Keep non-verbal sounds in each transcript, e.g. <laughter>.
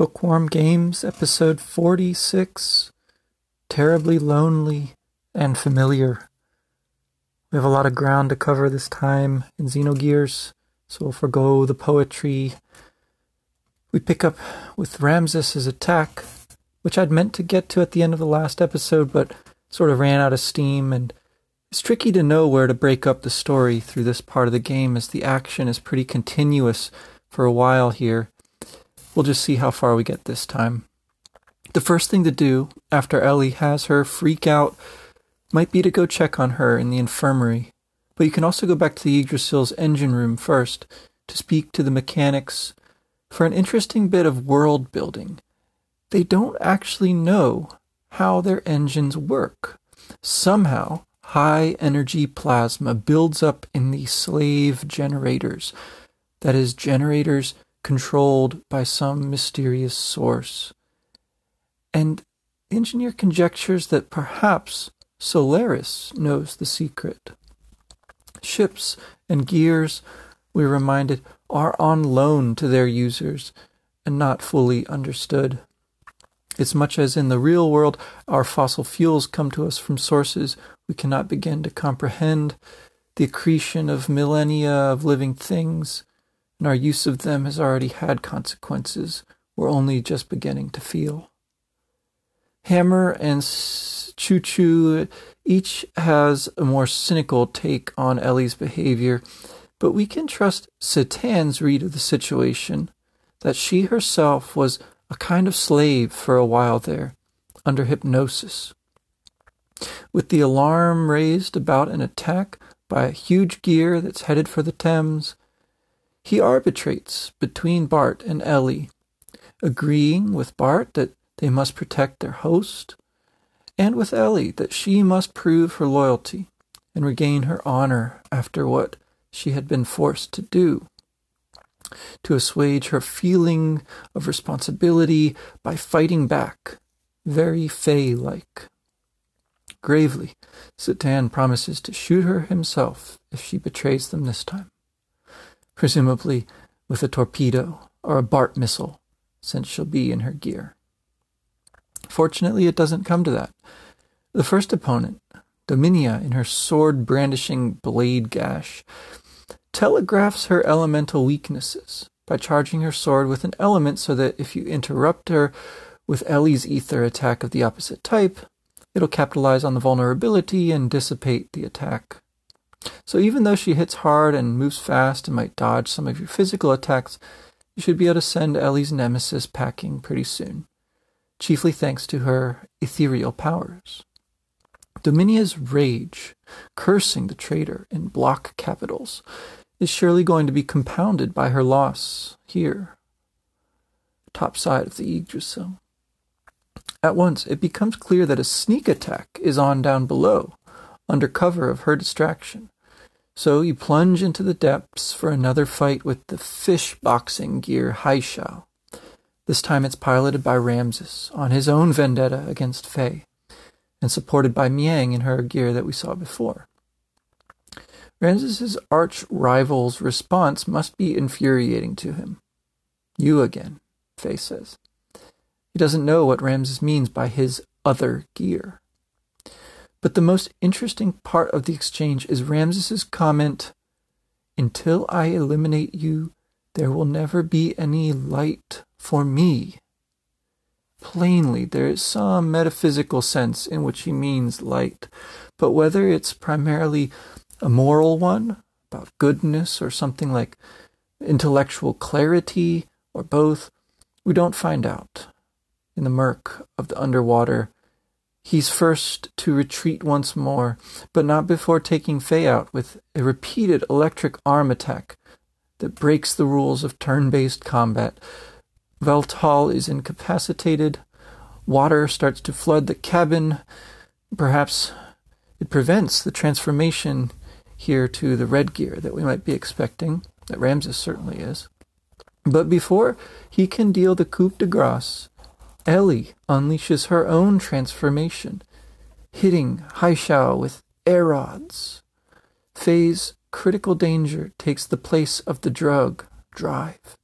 Bookworm Games, episode 46 Terribly Lonely and Familiar. We have a lot of ground to cover this time in Xenogears, so we'll forego the poetry. We pick up with Ramsus' attack, which I'd meant to get to at the end of the last episode, but sort of ran out of steam, and it's tricky to know where to break up the story through this part of the game as the action is pretty continuous for a while here We'll just see how far we get this time. The first thing to do after Ellie has her freak out might be to go check on her in the infirmary, but you can also go back to the Yggdrasil's engine room first to speak to the mechanics for an interesting bit of world building. They don't actually know how their engines work. Somehow, high energy plasma builds up in the slave generators. That is, generators controlled by some mysterious source. And the engineer conjectures that perhaps Solaris knows the secret. Ships and gears, we're reminded, are on loan to their users and not fully understood. As much as in the real world our fossil fuels come to us from sources we cannot begin to comprehend, the accretion of millennia of living things and our use of them has already had consequences we're only just beginning to feel. Hammer and Chu-Chu each has a more cynical take on Ellie's behavior, but we can trust Citan's read of the situation that she herself was a kind of slave for a while there, under hypnosis. With the alarm raised about an attack by a huge gear that's headed for the Thames, he arbitrates between Bart and Ellie, agreeing with Bart that they must protect their host, and with Ellie that she must prove her loyalty and regain her honor after what she had been forced to do. To assuage her feeling of responsibility by fighting back, very Fei like. Gravely, Citan promises to shoot her himself if she betrays them this time presumably with a torpedo or a Bart missile, since she'll be in her gear. Fortunately, it doesn't come to that. The first opponent, Dominia, in her sword brandishing Bladegash, telegraphs her elemental weaknesses by charging her sword with an element so that if you interrupt her with Ellie's ether attack of the opposite type, it'll capitalize on the vulnerability and dissipate the attack so even though she hits hard and moves fast and might dodge some of your physical attacks, you should be able to send Ellie's nemesis packing pretty soon, chiefly thanks to her ethereal powers. Dominia's rage, cursing the traitor in block capitals, is surely going to be compounded by her loss here, top side of the Yggdrasil. At once, it becomes clear that a sneak attack is on down below, under cover of her distraction. So you plunge into the depths for another fight with the fish boxing gear Haishao. This time it's piloted by Ramsus on his own vendetta against Fei, and supported by Miang in her gear that we saw before. Ramsus's arch rival's response must be infuriating to him. You again, Fei says. He doesn't know what Ramsus means by his other gear. But the most interesting part of the exchange is Ramsus's comment, Until I eliminate you, there will never be any light for me. Plainly, there is some metaphysical sense in which he means light, but whether it's primarily a moral one, about goodness, or something like intellectual clarity, or both, we don't find out. In the murk of the underwater, He's first to retreat once more, but not before taking Fei out with a repeated electric arm attack that breaks the rules of turn based combat. Weltall is incapacitated. Water starts to flood the cabin. Perhaps it prevents the transformation here to the red gear that we might be expecting, that Ramsus certainly is. But before he can deal the coup de grace, Ellie unleashes her own transformation, hitting Haishao with Aerods. Fei's critical danger takes the place of the drug, drive.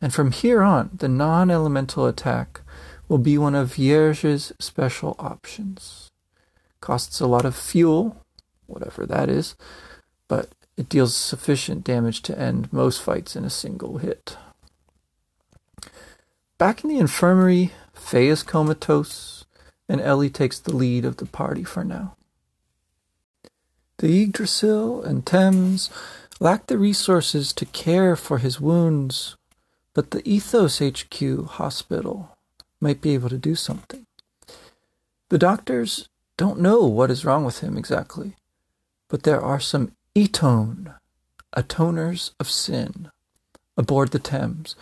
and from here on, the non elemental attack will be one of Vierge's special options. Costs a lot of fuel, whatever that is, but it deals sufficient damage to end most fights in a single hit. Back in the infirmary, Fei is comatose, and Ellie takes the lead of the party for now. The Yggdrasil and Thames lack the resources to care for his wounds, but the Ethos HQ hospital might be able to do something. The doctors don't know what is wrong with him exactly, but there are some Etone, atoners of sin, aboard the Thames.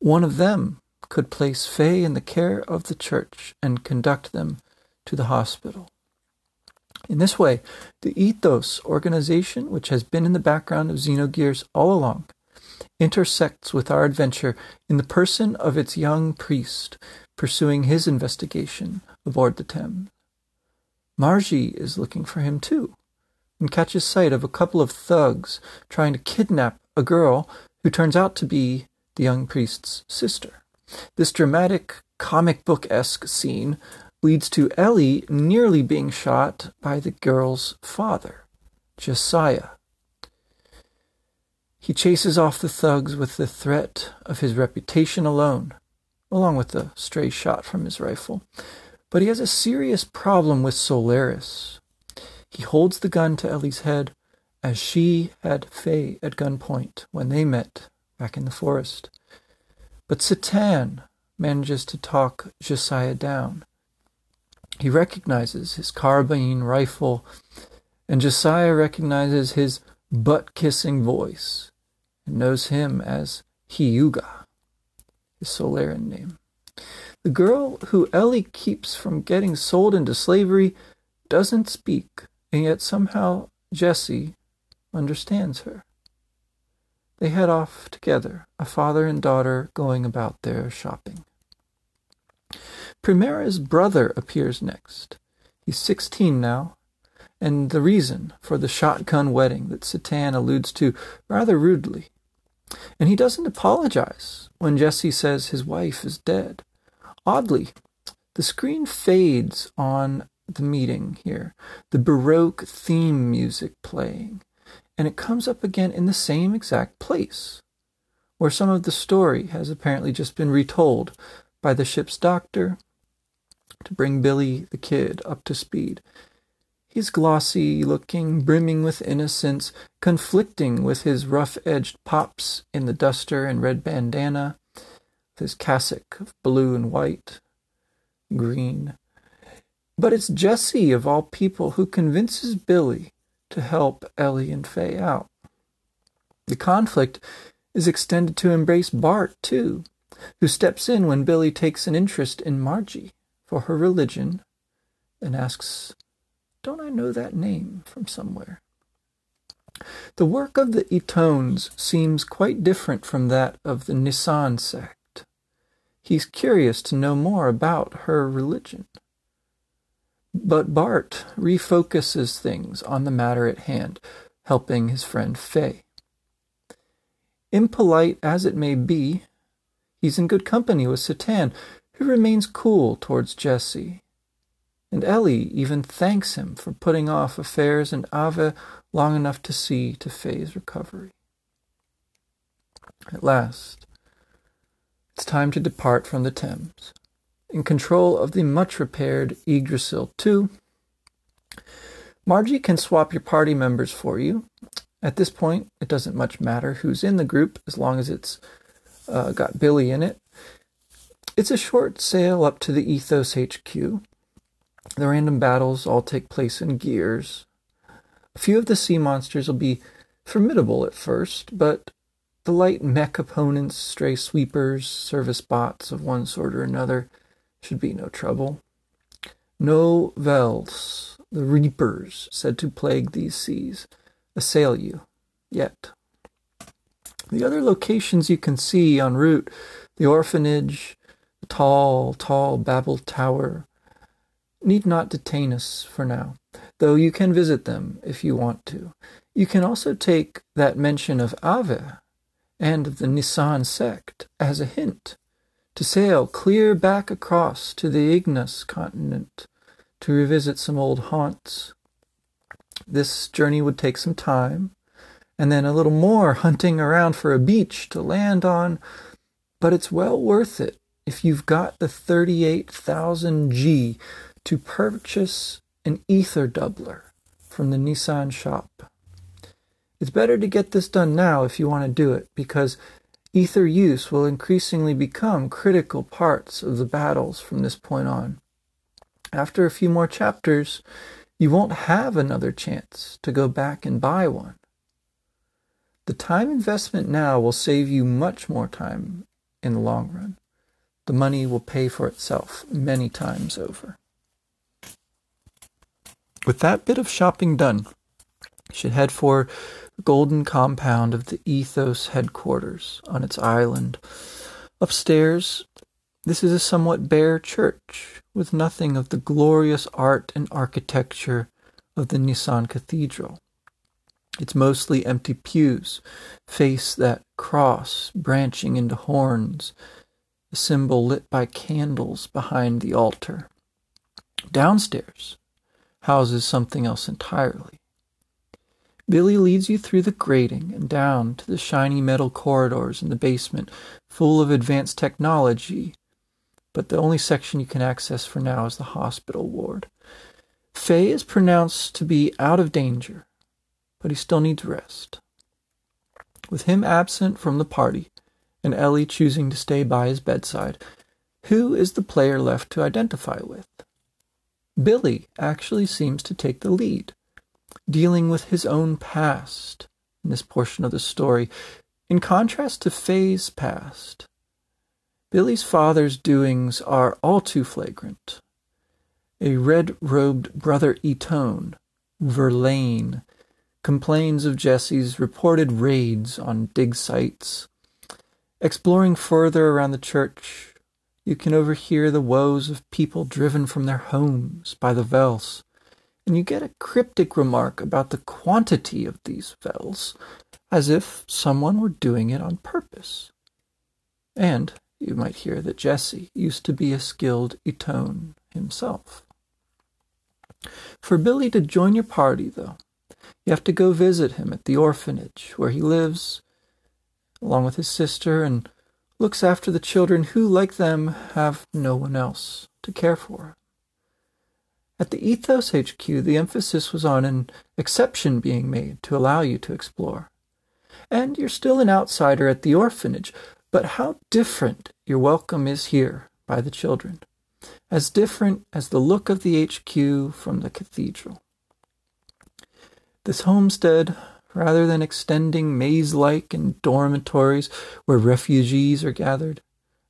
One of them could place Fei in the care of the church and conduct them to the hospital. In this way, the Ethos organization, which has been in the background of Xenogears all along, intersects with our adventure in the person of its young priest pursuing his investigation aboard the Thames. Margie is looking for him too, and catches sight of a couple of thugs trying to kidnap a girl who turns out to be the young priest's sister. This dramatic, comic book esque scene leads to Ellie nearly being shot by the girl's father, Josiah. He chases off the thugs with the threat of his reputation alone, along with a stray shot from his rifle. But he has a serious problem with Solaris. He holds the gun to Ellie's head as she had Fei at gunpoint when they met back in the forest. But Citan manages to talk Josiah down he recognizes his carbine rifle, and Josiah recognizes his butt kissing voice and knows him as Hyuga, his Solarian name. The girl who Ellie keeps from getting sold into slavery doesn't speak, and yet somehow Jesse understands her. They head off together, a father and daughter going about their shopping. Primera's brother appears next. He's 16 now, and the reason for the shotgun wedding that Citan alludes to rather rudely. And he doesn't apologize when Jesse says his wife is dead. Oddly, the screen fades on the meeting here, the Baroque theme music playing, and it comes up again in the same exact place, where some of the story has apparently just been retold by the ship's doctor to bring Billy the Kid up to speed. He's glossy looking, brimming with innocence, conflicting with his rough edged pops in the duster and red bandana, with his cassock of blue and white, green. But it's Jesse, of all people, who convinces Billy to help Ellie and Fei out. The conflict is extended to embrace Bart, too, who steps in when Billy takes an interest in Margie for her religion and asks, Don't I know that name from somewhere? The work of the Etones seems quite different from that of the Nisan sect. He's curious to know more about her religion. But Bart refocuses things on the matter at hand, helping his friend Fei. Impolite as it may be, he's in good company with Citan, who remains cool towards Jesse. And Ellie even thanks him for putting off affairs and Aveh long enough to see to Fei's recovery. At last, it's time to depart from the Thames. In control of the much repaired Yggdrasil 2, Margie can swap your party members for you. At this point, it doesn't much matter who's in the group as long as it's uh, got Billy in it. It's a short sail up to the Ethos HQ. The random battles all take place in gears. A few of the sea monsters will be formidable at first, but the light mech opponents, stray sweepers, service bots of one sort or another, should be no trouble. No Wels, the reapers said to plague these seas, assail you yet. The other locations you can see en route the orphanage, the tall, tall Babel Tower need not detain us for now, though you can visit them if you want to. You can also take that mention of Aveh and of the Nisan sect as a hint to sail clear back across to the Ignas continent to revisit some old haunts. This journey would take some time, and then a little more hunting around for a beach to land on, but it's well worth it if you've got the 38,000 G to purchase an ether doubler from the Nisan shop. It's better to get this done now if you want to do it, because ether use will increasingly become critical parts of the battles from this point on. After a few more chapters, you won't have another chance to go back and buy one. The time investment now will save you much more time in the long run. The money will pay for itself many times over. With that bit of shopping done, you should head for golden compound of the Ethos headquarters on its island. Upstairs, this is a somewhat bare church with nothing of the glorious art and architecture of the Nisan Cathedral. Its mostly empty pews face that cross branching into horns, a symbol lit by candles behind the altar. Downstairs houses something else entirely. Billy leads you through the grating and down to the shiny metal corridors in the basement, full of advanced technology but the only section you can access for now is the hospital ward. Fei is pronounced to be out of danger, but he still needs rest. With him absent from the party, and Ellie choosing to stay by his bedside, who is the player left to identify with? Billy actually seems to take the lead, dealing with his own past in this portion of the story, in contrast to Fei's past, Billy's father's doings are all too flagrant. A red-robed brother Etone, Verlaine, complains of Jesse's reported raids on dig sites. Exploring further around the church, you can overhear the woes of people driven from their homes by the Wels, and you get a cryptic remark about the quantity of these Wels, as if someone were doing it on purpose. And you might hear that Jesse used to be a skilled Etone himself. For Billy to join your party, though, you have to go visit him at the orphanage where he lives, along with his sister, and looks after the children who, like them, have no one else to care for. At the Ethos HQ, the emphasis was on an exception being made to allow you to explore. And you're still an outsider at the orphanage, but how different your welcome is here by the children, as different as the look of the HQ from the cathedral. This homestead, rather than extending maze like in dormitories where refugees are gathered,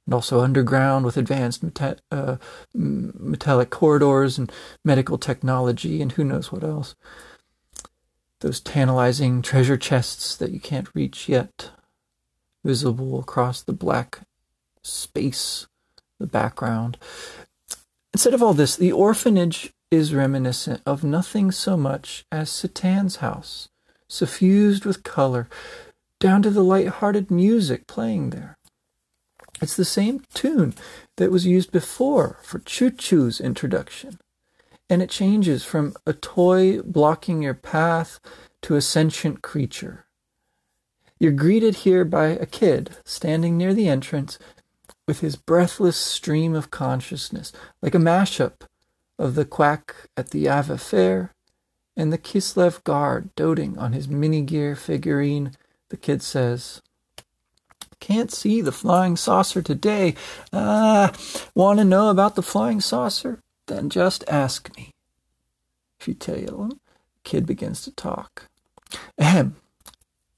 and also underground with advanced meta- uh, metallic corridors and medical technology and who knows what else. Those tantalizing treasure chests that you can't reach yet visible across the black space, the background. Instead of all this, the orphanage is reminiscent of nothing so much as Citan's house, suffused with color, down to the light-hearted music playing there. It's the same tune that was used before for Chu-Chu's introduction, and it changes from a toy blocking your path to a sentient creature you're greeted here by a kid standing near the entrance with his breathless stream of consciousness, like a mashup of the quack at the Ava Fair and the Kislev guard doting on his mini-gear figurine. The kid says, Can't see the flying saucer today. Ah, want to know about the flying saucer? Then just ask me. If you tell him, kid begins to talk. Ahem.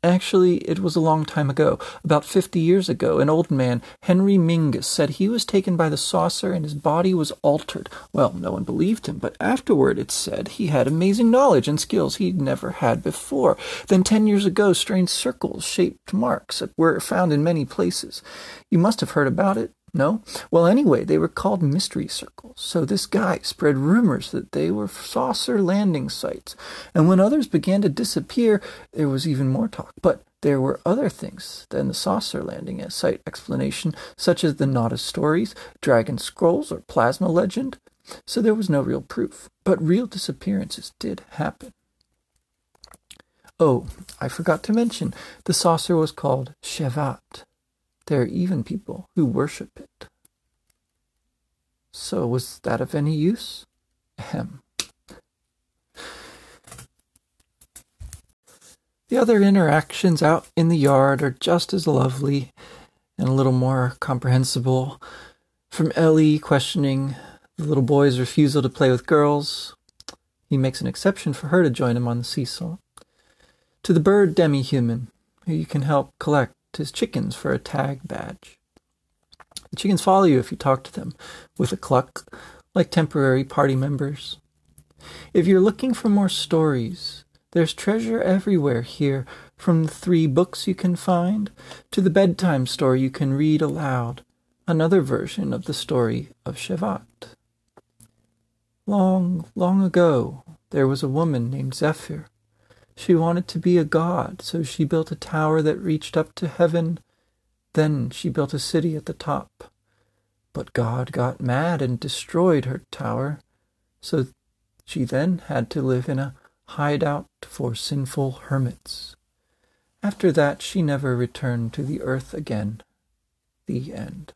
Actually, it was a long time ago. About fifty years ago, an old man, Henry Mingus, said he was taken by the saucer and his body was altered. Well, no one believed him, but afterward it said he had amazing knowledge and skills he'd never had before. Then ten years ago, strange circles-shaped marks were found in many places. You must have heard about it. No? Well, anyway, they were called mystery circles. So this guy spread rumors that they were saucer landing sites. And when others began to disappear, there was even more talk. But there were other things than the saucer landing site explanation, such as the Nada stories, dragon scrolls, or plasma legend, so there was no real proof. But real disappearances did happen. Oh, I forgot to mention, the saucer was called Shevat. There are even people who worship it. So was that of any use? Ahem. The other interactions out in the yard are just as lovely and a little more comprehensible. From Ellie questioning the little boy's refusal to play with girls, he makes an exception for her to join him on the seesaw. To the bird demi human, who you can help collect his chickens for a tag badge. The chickens follow you if you talk to them with a cluck, like temporary party members. If you're looking for more stories, there's treasure everywhere here, from the three books you can find to the bedtime story you can read aloud, another version of the story of Shevat. Long, long ago, there was a woman named Zephyr. She wanted to be a god, so she built a tower that reached up to heaven. Then she built a city at the top. But God got mad and destroyed her tower, so she then had to live in a hideout for sinful hermits. After that, she never returned to the earth again. The end.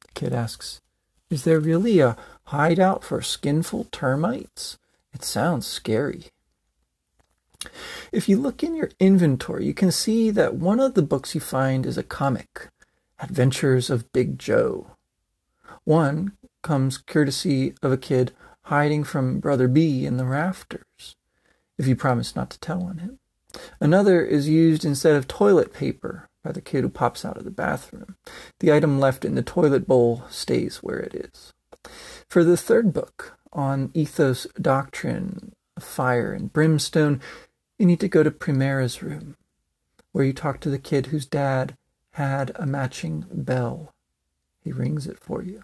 The kid asks, Is there really a hideout for skinful termites? It sounds scary. If you look in your inventory, you can see that one of the books you find is a comic, Adventures of Big Joe. One comes courtesy of a kid hiding from Brother B in the rafters, if you promise not to tell on him. Another is used instead of toilet paper by the kid who pops out of the bathroom. The item left in the toilet bowl stays where it is. For the third book, on ethos doctrine, fire and brimstone, you need to go to Primera's room, where you talk to the kid whose dad had a matching bell. He rings it for you.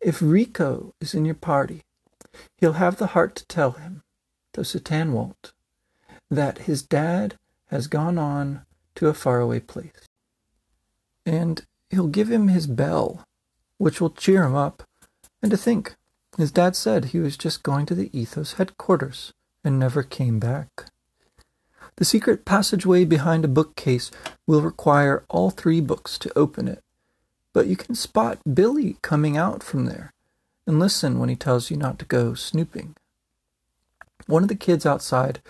If Rico is in your party, he'll have the heart to tell him, though Citan won't, that his dad has gone on to a faraway place. And he'll give him his bell, which will cheer him up. And to think, his dad said he was just going to the Ethos headquarters and never came back. The secret passageway behind a bookcase will require all three books to open it, but you can spot Billy coming out from there and listen when he tells you not to go snooping. One of the kids outside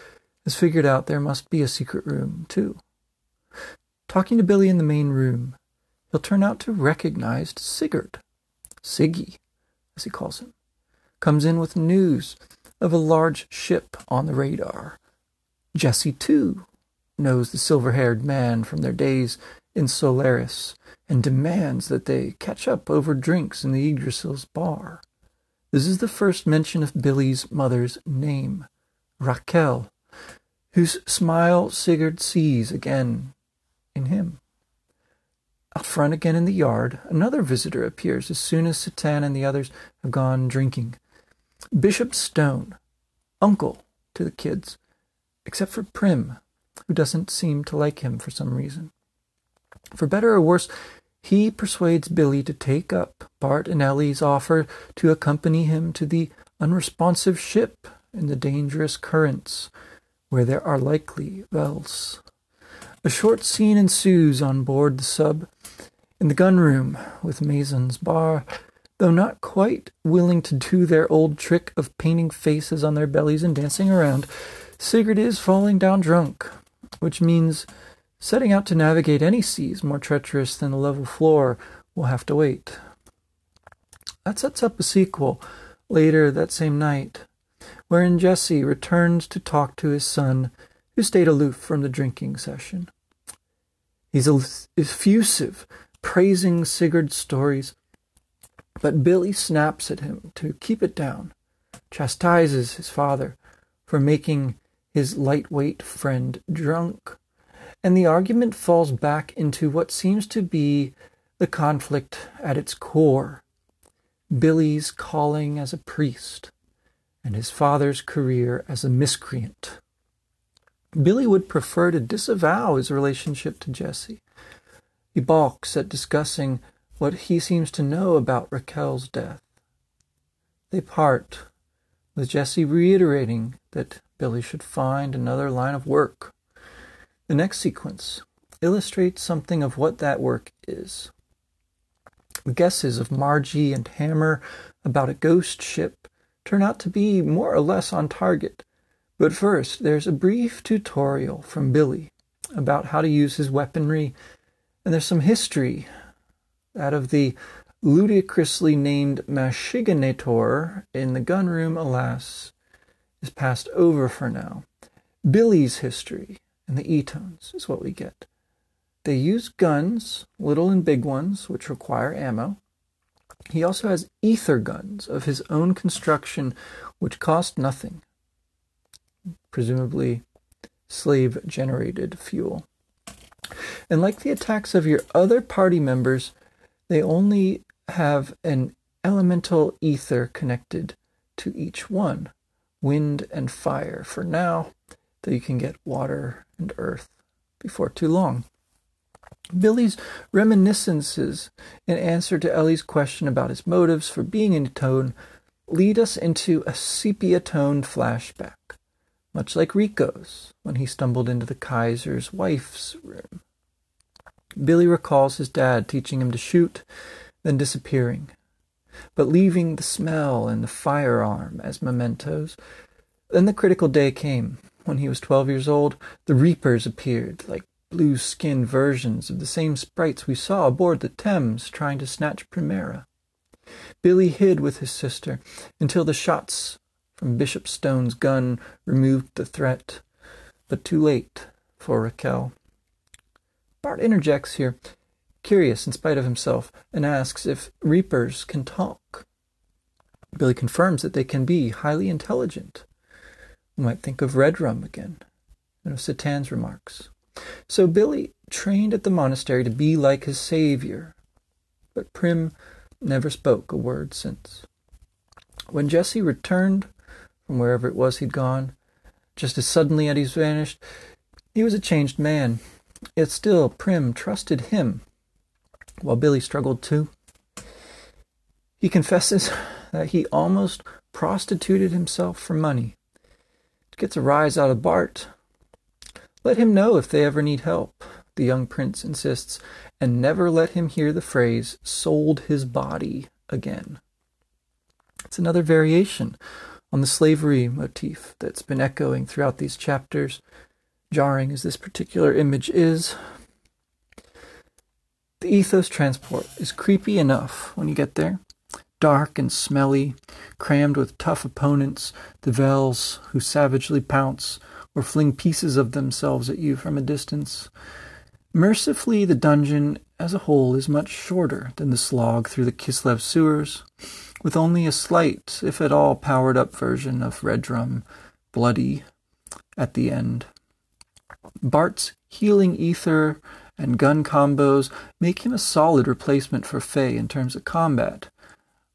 has figured out there must be a secret room, too. Talking to Billy in the main room, he'll turn out to recognize Sigurd, Siggy, as he calls him, comes in with news of a large ship on the radar. Jesse, too, knows the silver haired man from their days in Solaris and demands that they catch up over drinks in the Yggdrasil's bar. This is the first mention of Billy's mother's name, Raquel, whose smile Sigurd sees again in him. Out front again in the yard, another visitor appears as soon as Citan and the others have gone drinking. Bishop Stone, uncle to the kids, except for Prim, who doesn't seem to like him for some reason. For better or worse, he persuades Billy to take up Bart and Ellie's offer to accompany him to the unresponsive ship in the dangerous currents where there are likely Wels. A short scene ensues on board the sub in the gunroom with Mason's bar, though not quite willing to do their old trick of painting faces on their bellies and dancing around. Sigurd is falling down drunk, which means setting out to navigate any seas more treacherous than the level floor will have to wait. That sets up a sequel later that same night, wherein Jesse returns to talk to his son, who stayed aloof from the drinking session. He's effusive, praising Sigurd's stories, but Billy snaps at him to keep it down, chastises his father for making his lightweight friend drunk, and the argument falls back into what seems to be the conflict at its core Billy's calling as a priest and his father's career as a miscreant. Billy would prefer to disavow his relationship to Jesse. He balks at discussing what he seems to know about Raquel's death. They part, with Jesse reiterating that Billy should find another line of work. The next sequence illustrates something of what that work is. The guesses of Margie and Hammer about a ghost ship turn out to be more or less on target. But first, there's a brief tutorial from Billy about how to use his weaponry, and there's some history that of the ludicrously named Mashiganator in the gunroom, alas, is passed over for now. Billy's history and the Etones is what we get. They use guns, little and big ones, which require ammo. He also has ether guns of his own construction, which cost nothing, presumably slave generated fuel. And like the attacks of your other party members, they only have an elemental ether connected to each one wind and fire for now, though you can get water and earth before too long. Billy's reminiscences in answer to Ellie's question about his motives for being in tone lead us into a sepia toned flashback, much like Rico's when he stumbled into the Kaiser's wife's room. Billy recalls his dad teaching him to shoot, then disappearing, but leaving the smell and the firearm as mementos. Then the critical day came. When he was twelve years old, the Reapers appeared like blue skinned versions of the same sprites we saw aboard the Thames trying to snatch Primera. Billy hid with his sister until the shots from Bishop Stone's gun removed the threat, but too late for Raquel. Bart interjects here, curious in spite of himself, and asks if Reapers can talk. Billy confirms that they can be highly intelligent. We might think of Redrum again, and of Citan's remarks. So Billy trained at the monastery to be like his savior, but Prim never spoke a word since. When Jesse returned from wherever it was he'd gone, just as suddenly as he'd vanished, he was a changed man. Yet still Prim trusted him, while Billy struggled too. He confesses that he almost prostituted himself for money. Gets a rise out of Bart, let him know if they ever need help, the young prince insists, and never let him hear the phrase sold his body again. It's another variation on the slavery motif that's been echoing throughout these chapters, jarring as this particular image is. The ethos transport is creepy enough when you get there. Dark and smelly, crammed with tough opponents, the Wels who savagely pounce, or fling pieces of themselves at you from a distance. Mercifully, the dungeon as a whole is much shorter than the slog through the Kislev sewers, with only a slight, if at all, powered up version of Redrum, bloody, at the end. Bart's healing ether and gun combos make him a solid replacement for Fei in terms of combat,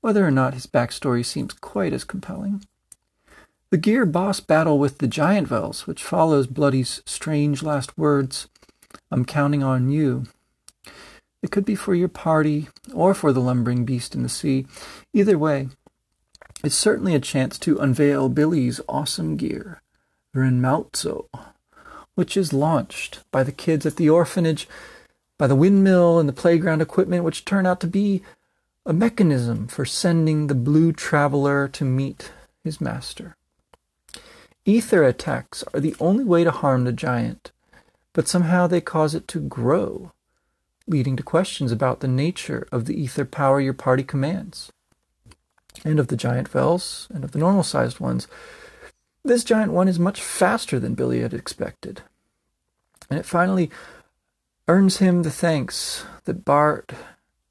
whether or not his backstory seems quite as compelling. The gear boss battle with the giant Wels, which follows Bloody's strange last words, I'm counting on you. It could be for your party or for the lumbering beast in the sea. Either way, it's certainly a chance to unveil Billy's awesome gear, Renmazuo, which is launched by the kids at the orphanage, by the windmill and the playground equipment, which turn out to be a mechanism for sending the blue traveler to meet his master. Ether attacks are the only way to harm the giant, but somehow they cause it to grow, leading to questions about the nature of the ether power your party commands, and of the giant Wels, and of the normal sized ones. This giant one is much faster than Billy had expected, and it finally earns him the thanks that Bart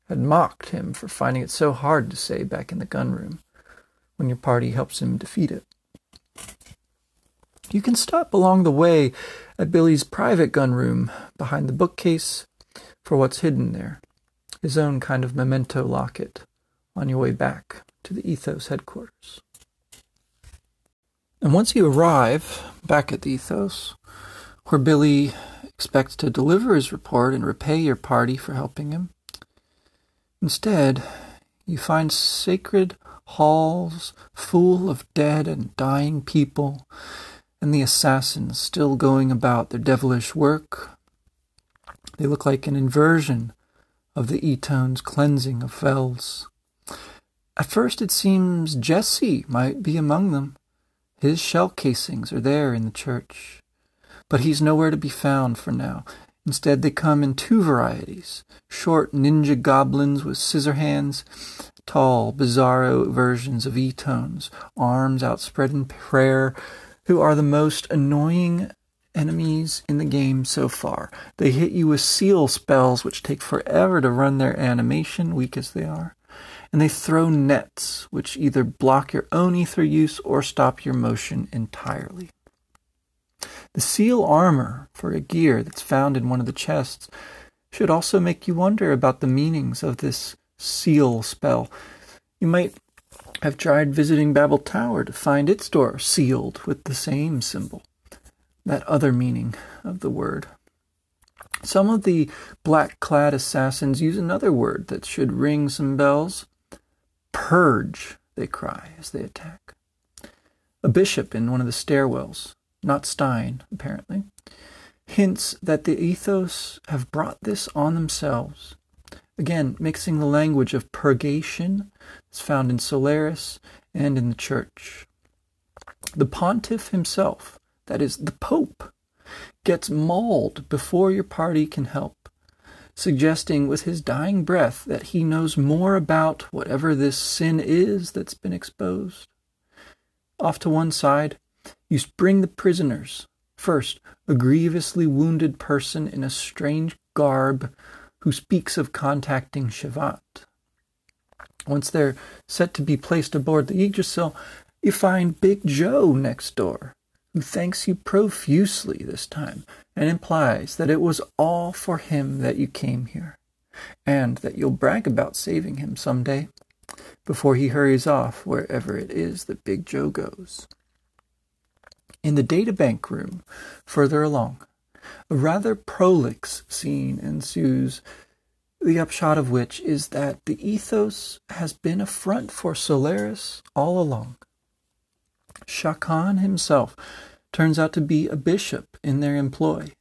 had mocked him for finding it so hard to say back in the gun room when your party helps him defeat it. You can stop along the way at Billy's private gun room behind the bookcase for what's hidden there, his own kind of memento locket on your way back to the Ethos headquarters. And once you arrive back at the Ethos, where Billy expects to deliver his report and repay your party for helping him. Instead, you find sacred halls full of dead and dying people, and the assassins still going about their devilish work. They look like an inversion of the Etone's cleansing of Wels. At first it seems Jesse might be among them. His shell casings are there in the church. But he's nowhere to be found for now. Instead, they come in two varieties short ninja goblins with scissor hands, tall, bizarro versions of Etones, arms outspread in prayer, who are the most annoying enemies in the game so far. They hit you with seal spells, which take forever to run their animation, weak as they are and they throw nets, which either block your own ether use or stop your motion entirely. The seal armor for a gear that's found in one of the chests should also make you wonder about the meanings of this seal spell. You might have tried visiting Babel Tower to find its door sealed with the same symbol, that other meaning of the word. Some of the black clad assassins use another word that should ring some bells Purge, they cry as they attack. A bishop in one of the stairwells, not Stein, apparently, hints that the ethos have brought this on themselves. Again, mixing the language of purgation that's found in Solaris and in the church. The pontiff himself, that is, the pope, gets mauled before your party can help suggesting with his dying breath that he knows more about whatever this sin is that's been exposed. Off to one side, you bring the prisoners. First, a grievously wounded person in a strange garb who speaks of contacting Shevat. Once they're set to be placed aboard the Yggdrasil, you find Big Joe next door, who thanks you profusely this time and implies that it was all for him that you came here, and that you'll brag about saving him some day before he hurries off wherever it is that Big Joe goes. In the databank room, further along, a rather prolix scene ensues, the upshot of which is that the ethos has been a front for Solaris all along. Shakhan himself turns out to be a bishop in their employ.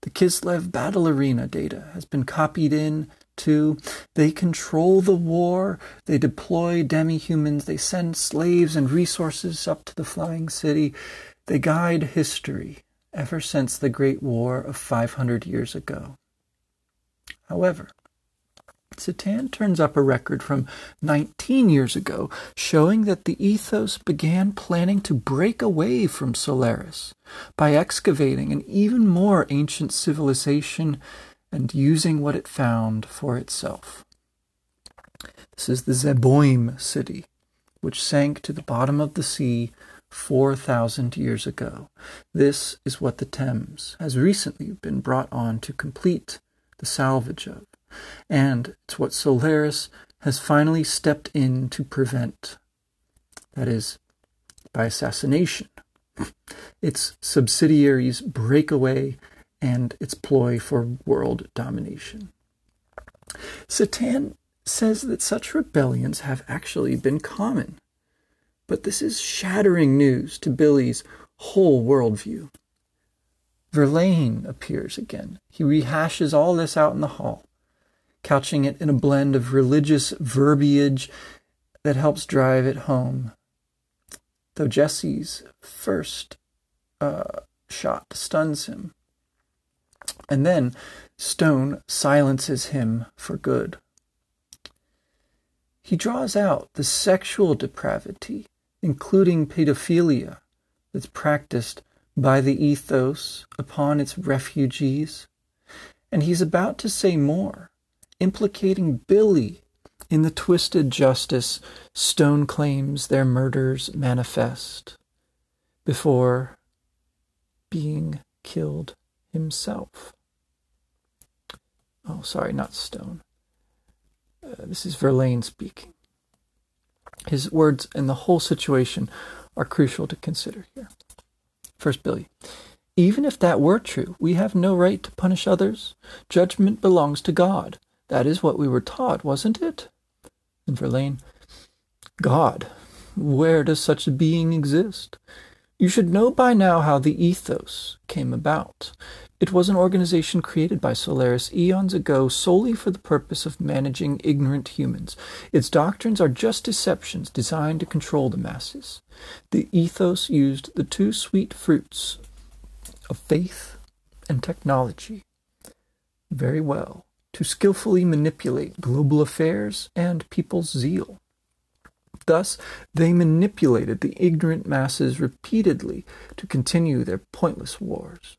The Kislev battle arena data has been copied in to they control the war, they deploy demi-humans, they send slaves and resources up to the flying city, they guide history ever since the Great War of 500 years ago. However, Citan turns up a record from 19 years ago showing that the ethos began planning to break away from Solaris by excavating an even more ancient civilization and using what it found for itself. This is the Zeboim city, which sank to the bottom of the sea 4,000 years ago. This is what the Thames has recently been brought on to complete the salvage of and it's what Solaris has finally stepped in to prevent. That is, by assassination. <laughs> its subsidiaries break away and its ploy for world domination. Citan says that such rebellions have actually been common, but this is shattering news to Billy's whole worldview. Verlaine appears again. He rehashes all this out in the hall couching it in a blend of religious verbiage that helps drive it home. Though Jesse's first uh, shot stuns him. And then Stone silences him for good. He draws out the sexual depravity, including pedophilia, that's practiced by the ethos upon its refugees. And he's about to say more implicating Billy in the twisted justice Stone claims their murders manifest before being killed himself. Oh, sorry, not Stone. Uh, this is Verlaine speaking. His words and the whole situation are crucial to consider here. First, Billy. Even if that were true, we have no right to punish others. Judgment belongs to God. That is what we were taught, wasn't it? And Verlaine, God, where does such a being exist? You should know by now how the ethos came about. It was an organization created by Solaris eons ago solely for the purpose of managing ignorant humans. Its doctrines are just deceptions designed to control the masses. The ethos used the two sweet fruits of faith and technology very well to skillfully manipulate global affairs and people's zeal. Thus, they manipulated the ignorant masses repeatedly to continue their pointless wars.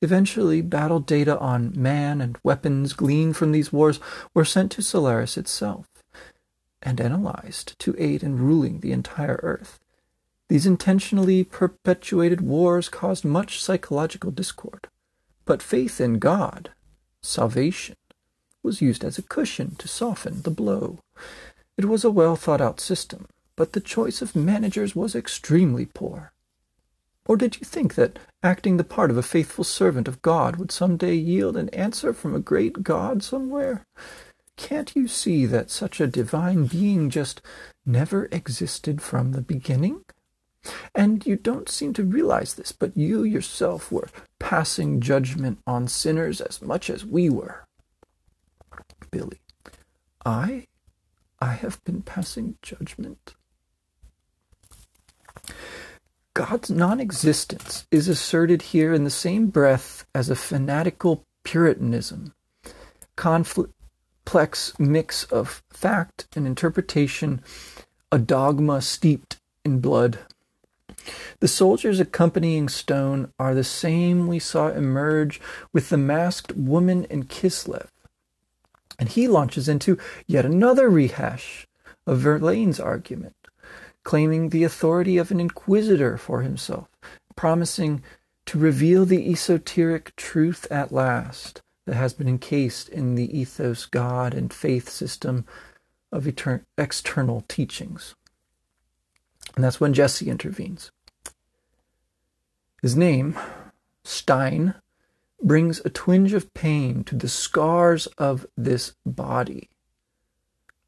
Eventually, battle data on man and weapons gleaned from these wars were sent to Solaris itself and analyzed to aid in ruling the entire Earth. These intentionally perpetuated wars caused much psychological discord, but faith in God, salvation, was used as a cushion to soften the blow. It was a well thought out system, but the choice of managers was extremely poor. Or did you think that acting the part of a faithful servant of God would some day yield an answer from a great God somewhere? Can't you see that such a divine being just never existed from the beginning? And you don't seem to realize this, but you yourself were passing judgment on sinners as much as we were. Billy, I? I have been passing judgment. God's non existence is asserted here in the same breath as a fanatical Puritanism, complex mix of fact and interpretation, a dogma steeped in blood. The soldiers accompanying Stone are the same we saw emerge with the masked woman in Kislev. And he launches into yet another rehash of Verlaine's argument claiming the authority of an inquisitor for himself, promising to reveal the esoteric truth at last that has been encased in the ethos, God, and faith system of etern- external teachings. And that's when Jessie intervenes. His name, Stein, brings a twinge of pain to the scars of this body,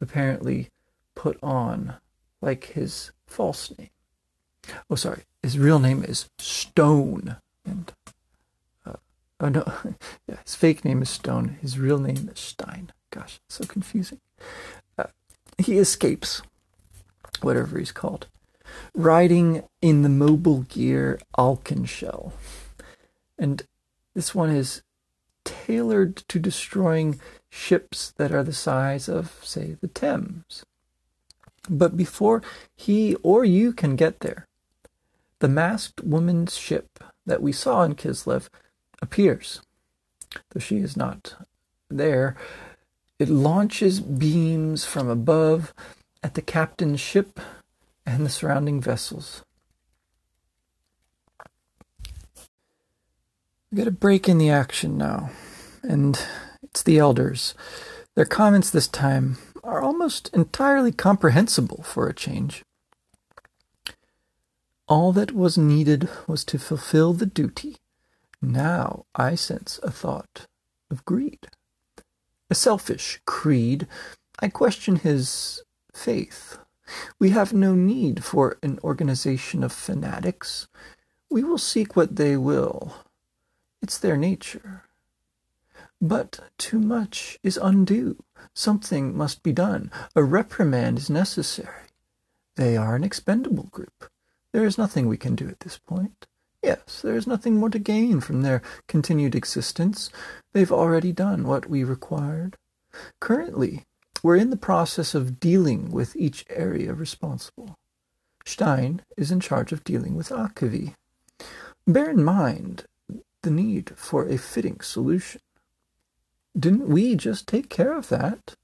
apparently put on like his false name. Oh, sorry. His real name is Stone. And, uh, oh, no. <laughs> yeah, his fake name is Stone. His real name is Stein. Gosh, so confusing. Uh, he escapes, whatever he's called, riding in the mobile gear Alkanshel. And this one is tailored to destroying ships that are the size of, say, the Thames. But before he or you can get there, the masked woman's ship that we saw in Kislev appears. Though she is not there, it launches beams from above at the captain's ship and the surrounding vessels. We got a break in the action now, and it's the elders. Their comments this time are almost entirely comprehensible for a change. All that was needed was to fulfill the duty. Now I sense a thought of greed. A selfish creed. I question his faith. We have no need for an organization of fanatics. We will seek what they will. It's their nature. But too much is undue. Something must be done. A reprimand is necessary. They are an expendable group. There is nothing we can do at this point. Yes, there is nothing more to gain from their continued existence. They've already done what we required. Currently, we're in the process of dealing with each area responsible. Stein is in charge of dealing with Aquvy. Bear in mind the need for a fitting solution. Didn't we just take care of that?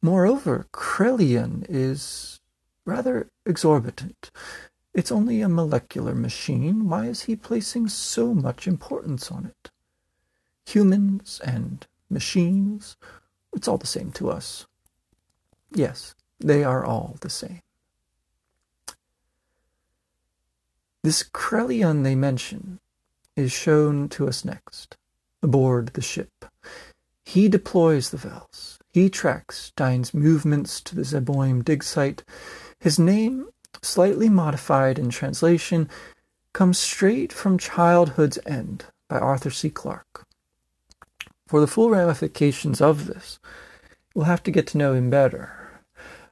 Moreover, Krelian is rather exorbitant. It's only a molecular machine. Why is he placing so much importance on it? Humans and machines, it's all the same to us. Yes, they are all the same. This Krelian they mention is shown to us next, aboard the ship. He deploys the Wels. He tracks Stein's movements to the Zeboim dig site. His name, slightly modified in translation, comes straight from Childhood's End by Arthur C. Clarke. For the full ramifications of this, we'll have to get to know him better.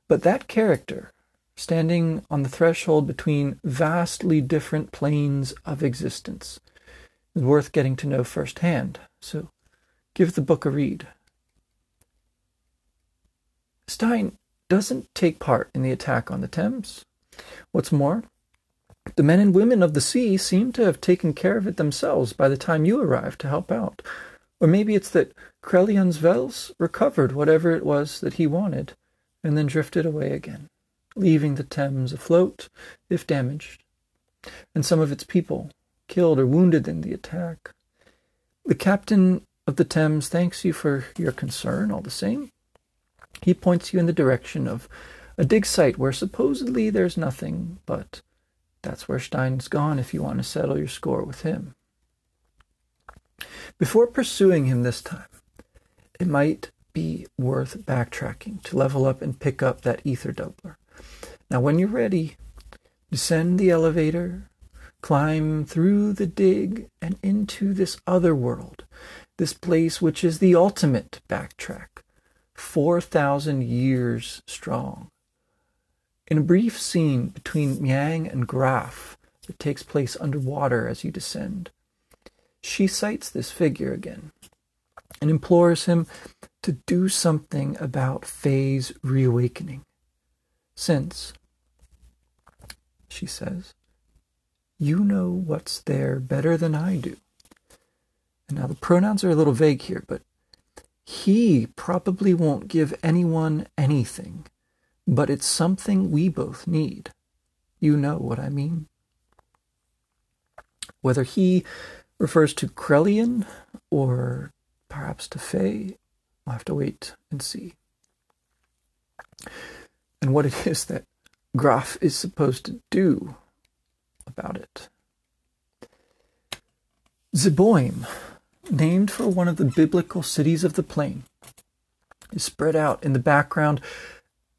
But that character, standing on the threshold between vastly different planes of existence, is worth getting to know firsthand. So give the book a read. Stein doesn't take part in the attack on the Thames. What's more, the men and women of the sea seem to have taken care of it themselves by the time you arrived to help out. Or maybe it's that Krelian's Wels recovered whatever it was that he wanted and then drifted away again, leaving the Thames afloat, if damaged, and some of its people killed or wounded in the attack. The captain of the Thames thanks you for your concern all the same. He points you in the direction of a dig site where supposedly there's nothing, but that's where Stein's gone if you want to settle your score with him. Before pursuing him this time, it might be worth backtracking to level up and pick up that ether doubler. Now, when you're ready, descend the elevator, climb through the dig, and into this other world, this place which is the ultimate backtrack, 4,000 years strong. In a brief scene between Miang and Grahf that takes place underwater as you descend, she cites this figure again and implores him to do something about Fei's reawakening. Since, she says, you know what's there better than I do. Now the pronouns are a little vague here, but he probably won't give anyone anything, but it's something we both need. You know what I mean. Whether he refers to Krelian or perhaps to Fei, we'll have to wait and see. And what it <laughs> is that Grahf is supposed to do about it. Zeboim, named for one of the biblical cities of the plain, is spread out in the background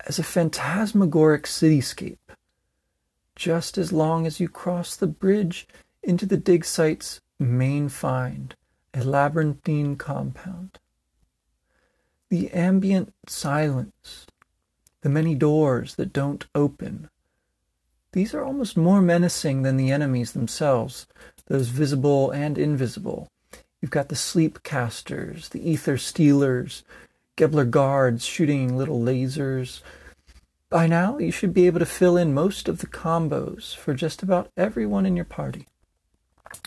as a phantasmagoric cityscape. Just as long as you cross the bridge into the dig site's main find, a labyrinthine compound. The ambient silence, the many doors that don't open, these are almost more menacing than the enemies themselves, those visible and invisible. You've got the sleep casters, the ether stealers, Gebler guards shooting little lasers. By now, you should be able to fill in most of the combos for just about everyone in your party.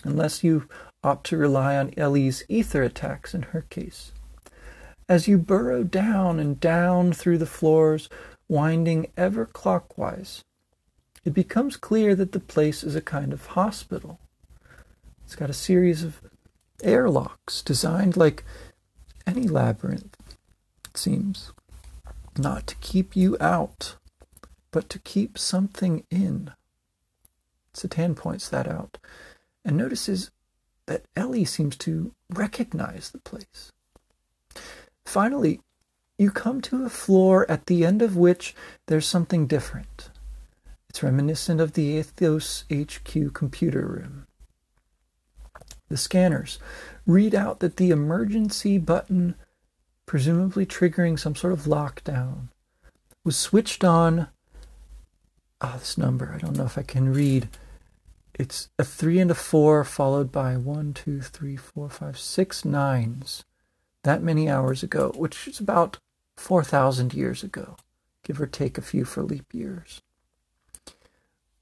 Unless you opt to rely on Elly's ether attacks in her case. As you burrow down and down through the floors, winding ever clockwise, it becomes clear that the place is a kind of hospital. It's got a series of airlocks designed like any labyrinth, it seems, not to keep you out, but to keep something in. Citan points that out and notices that Elly seems to recognize the place. Finally, you come to a floor at the end of which there's something different. It's reminiscent of the Ethos HQ computer room. The scanners read out that the emergency button, presumably triggering some sort of lockdown, was switched on. Ah, oh, this number, I don't know if I can read. It's a three and a four followed by one, two, three, four, five, six nines. That many hours ago, which is about 4,000 years ago, give or take a few for leap years.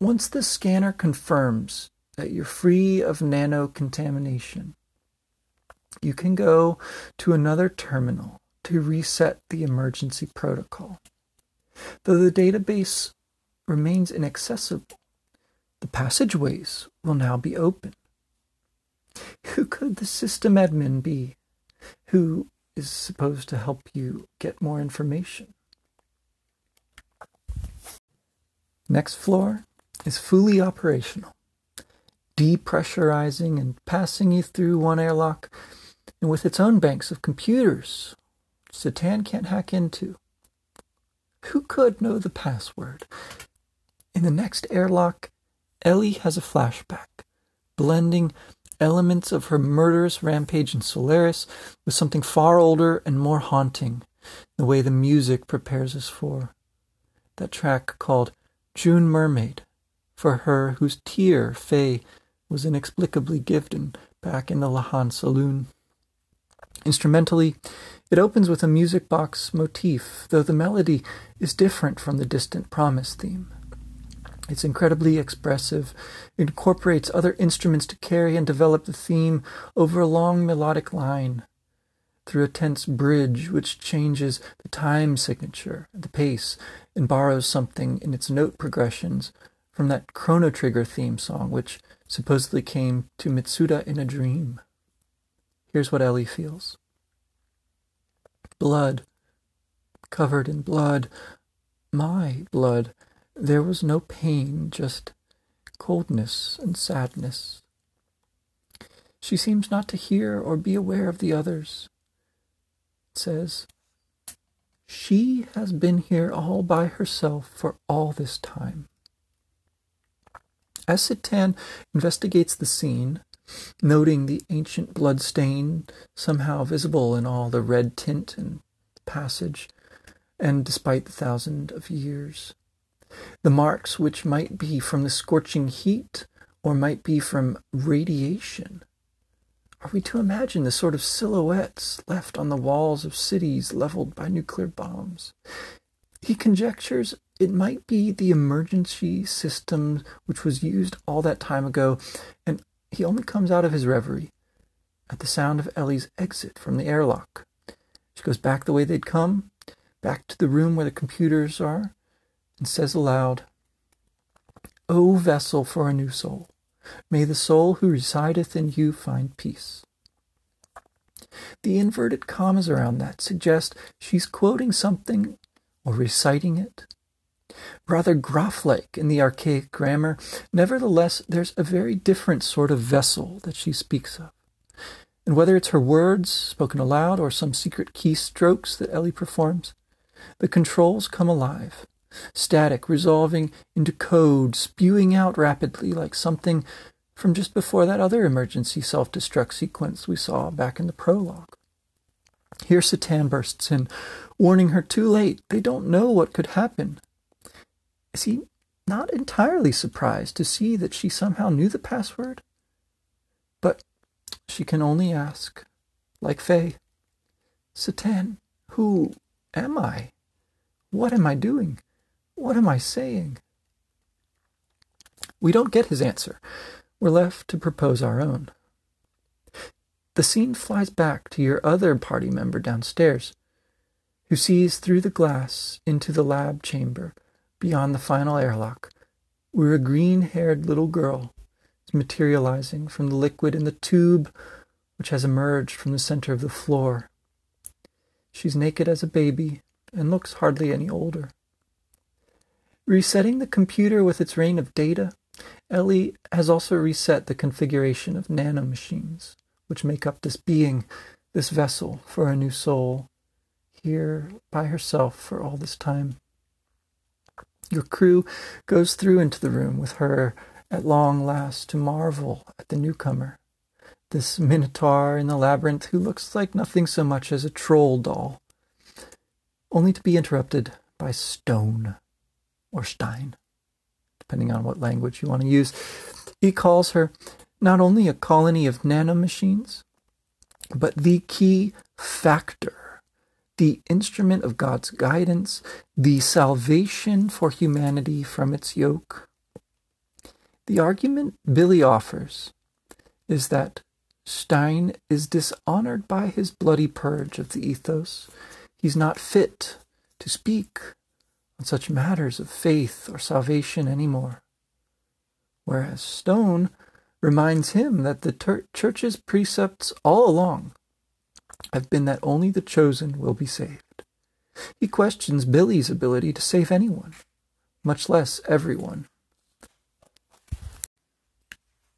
Once the scanner confirms that you're free of nano contamination, you can go to another terminal to reset the emergency protocol. Though the database remains inaccessible, the passageways will now be open. Who could the system admin be? Who is supposed to help you get more information? Next floor is fully operational. Depressurizing and passing you through one airlock, and with its own banks of computers Citan can't hack into. Who could know the password? In the next airlock, Elly has a flashback, blending elements of her murderous rampage in Solaris with something far older and more haunting, the way the music prepares us for. That track called June Mermaid, for her whose tear Fei was inexplicably given back in the Lahan saloon. Instrumentally, it opens with a music box motif, though the melody is different from the distant promise theme. It's incredibly expressive. Incorporates other instruments to carry and develop the theme over a long melodic line through a tense bridge which changes the time signature, the pace, and borrows something in its note progressions from that Chrono Trigger theme song which supposedly came to Mitsuda in a dream. Here's what Elly feels blood, covered in blood, my blood. There was no pain, just coldness and sadness. She seems not to hear or be aware of the others. It says, She has been here all by herself for all this time. As Citan investigates the scene, noting the ancient blood stain somehow visible in all the red tint and passage, and despite the thousand of years, the marks which might be from the scorching heat or might be from radiation. Are we to imagine the sort of silhouettes left on the walls of cities leveled by nuclear bombs? He conjectures it might be the emergency system which was used all that time ago, and he only comes out of his reverie at the sound of Elly's exit from the airlock. She goes back the way they'd come, back to the room where the computers are, and says aloud, O vessel for a new soul, may the soul who resideth in you find peace. The inverted commas around that suggest she's quoting something or reciting it. Rather gruff like in the archaic grammar, nevertheless, there's a very different sort of vessel that she speaks of. And whether it's her words spoken aloud or some secret keystrokes that Elly performs, the controls come alive static, resolving into code, spewing out rapidly like something from just before that other emergency self destruct sequence we saw back in the prologue. Here Citan bursts in, warning her too late. They don't know what could happen. Is he not entirely surprised to see that she somehow knew the password? But she can only ask, like Fei, Citan, who am I? What am I doing? What am I saying? We don't get his answer. We're left to propose our own. The scene flies back to your other party member downstairs, who sees through the glass into the lab chamber beyond the final airlock, where a green haired little girl is materializing from the liquid in the tube which has emerged from the center of the floor. She's naked as a baby and looks hardly any older. Resetting the computer with its rain of data, Elly has also reset the configuration of nanomachines, which make up this being, this vessel for a new soul, here by herself for all this time. Your crew goes through into the room with her at long last to marvel at the newcomer, this minotaur in the labyrinth who looks like nothing so much as a troll doll, only to be interrupted by stone or Stein, depending on what language you want to use. He calls her not only a colony of nanomachines, but the key factor, the instrument of God's guidance, the salvation for humanity from its yoke. The argument Billy offers is that Stein is dishonored by his bloody purge of the ethos. He's not fit to speak on such matters of faith or salvation anymore. Whereas Stone reminds him that the ter- church's precepts all along have been that only the chosen will be saved. He questions Billy's ability to save anyone, much less everyone.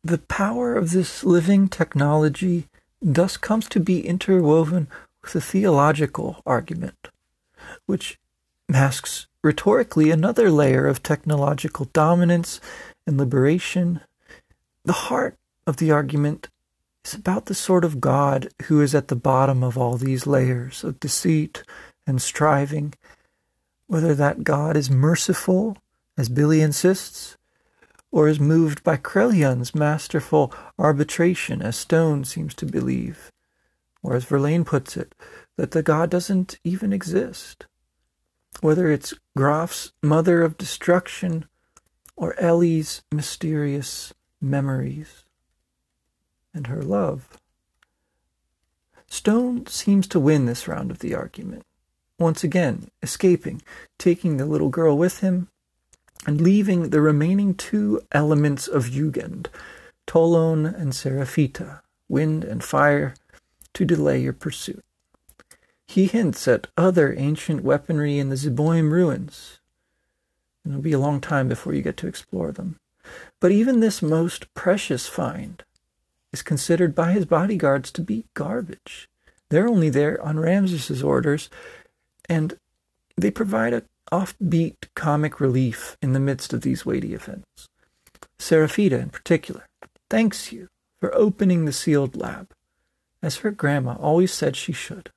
the power of this living technology thus comes to be interwoven with a theological argument, which masks rhetorically another layer of technological dominance and liberation. The heart of the argument is about the sort of God who is at the bottom of all these layers of deceit and striving, whether that God is merciful, as Billy insists, or is moved by Krelian's masterful arbitration, as Stone seems to believe, or as Verlaine puts it, that the God doesn't even exist. Whether it's Grahf's mother of destruction or Elly's mysterious memories and her love. Stone seems to win this round of the argument, once again escaping, taking the little girl with him, and leaving the remaining two elements of Jugend, Tolone and Seraphita, wind and fire, to delay your pursuit. He hints at other ancient weaponry in the Zeboim ruins. It'll be a long time before you get to explore them. But even this most precious find is considered by his bodyguards to be garbage. They're only there on Ramsus's orders, and they provide a offbeat comic relief in the midst of these weighty events. Seraphita, in particular, thanks you for opening the sealed lab, as her grandma always said she should,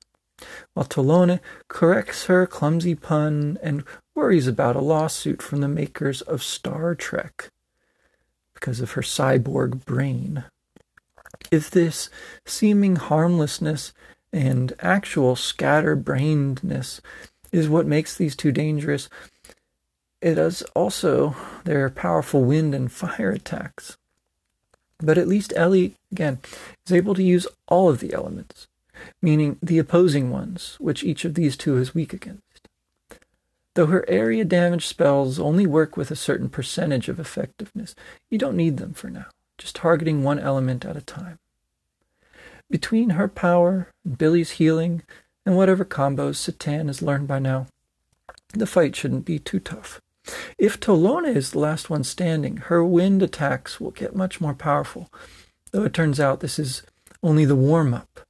while Tolone corrects her clumsy pun and worries about a lawsuit from the makers of Star Trek because of her cyborg brain. If this seeming harmlessness and actual scatterbrainedness is what makes these two dangerous. It is also their powerful wind and fire attacks. But at least Elly, again, is able to use all of the elements, meaning the opposing ones, which each of these two is weak against. Though her area damage spells only work with a certain percentage of effectiveness, you don't need them for now, just targeting one element at a time. Between her power, Billy's healing, and whatever combos Citan has learned by now. The fight shouldn't be too tough. If Tolone is the last one standing, her wind attacks will get much more powerful, though it turns out this is only the warm up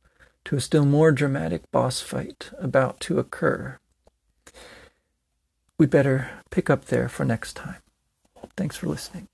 to a still more dramatic boss fight about to occur. We'd better pick up there for next time. Thanks for listening.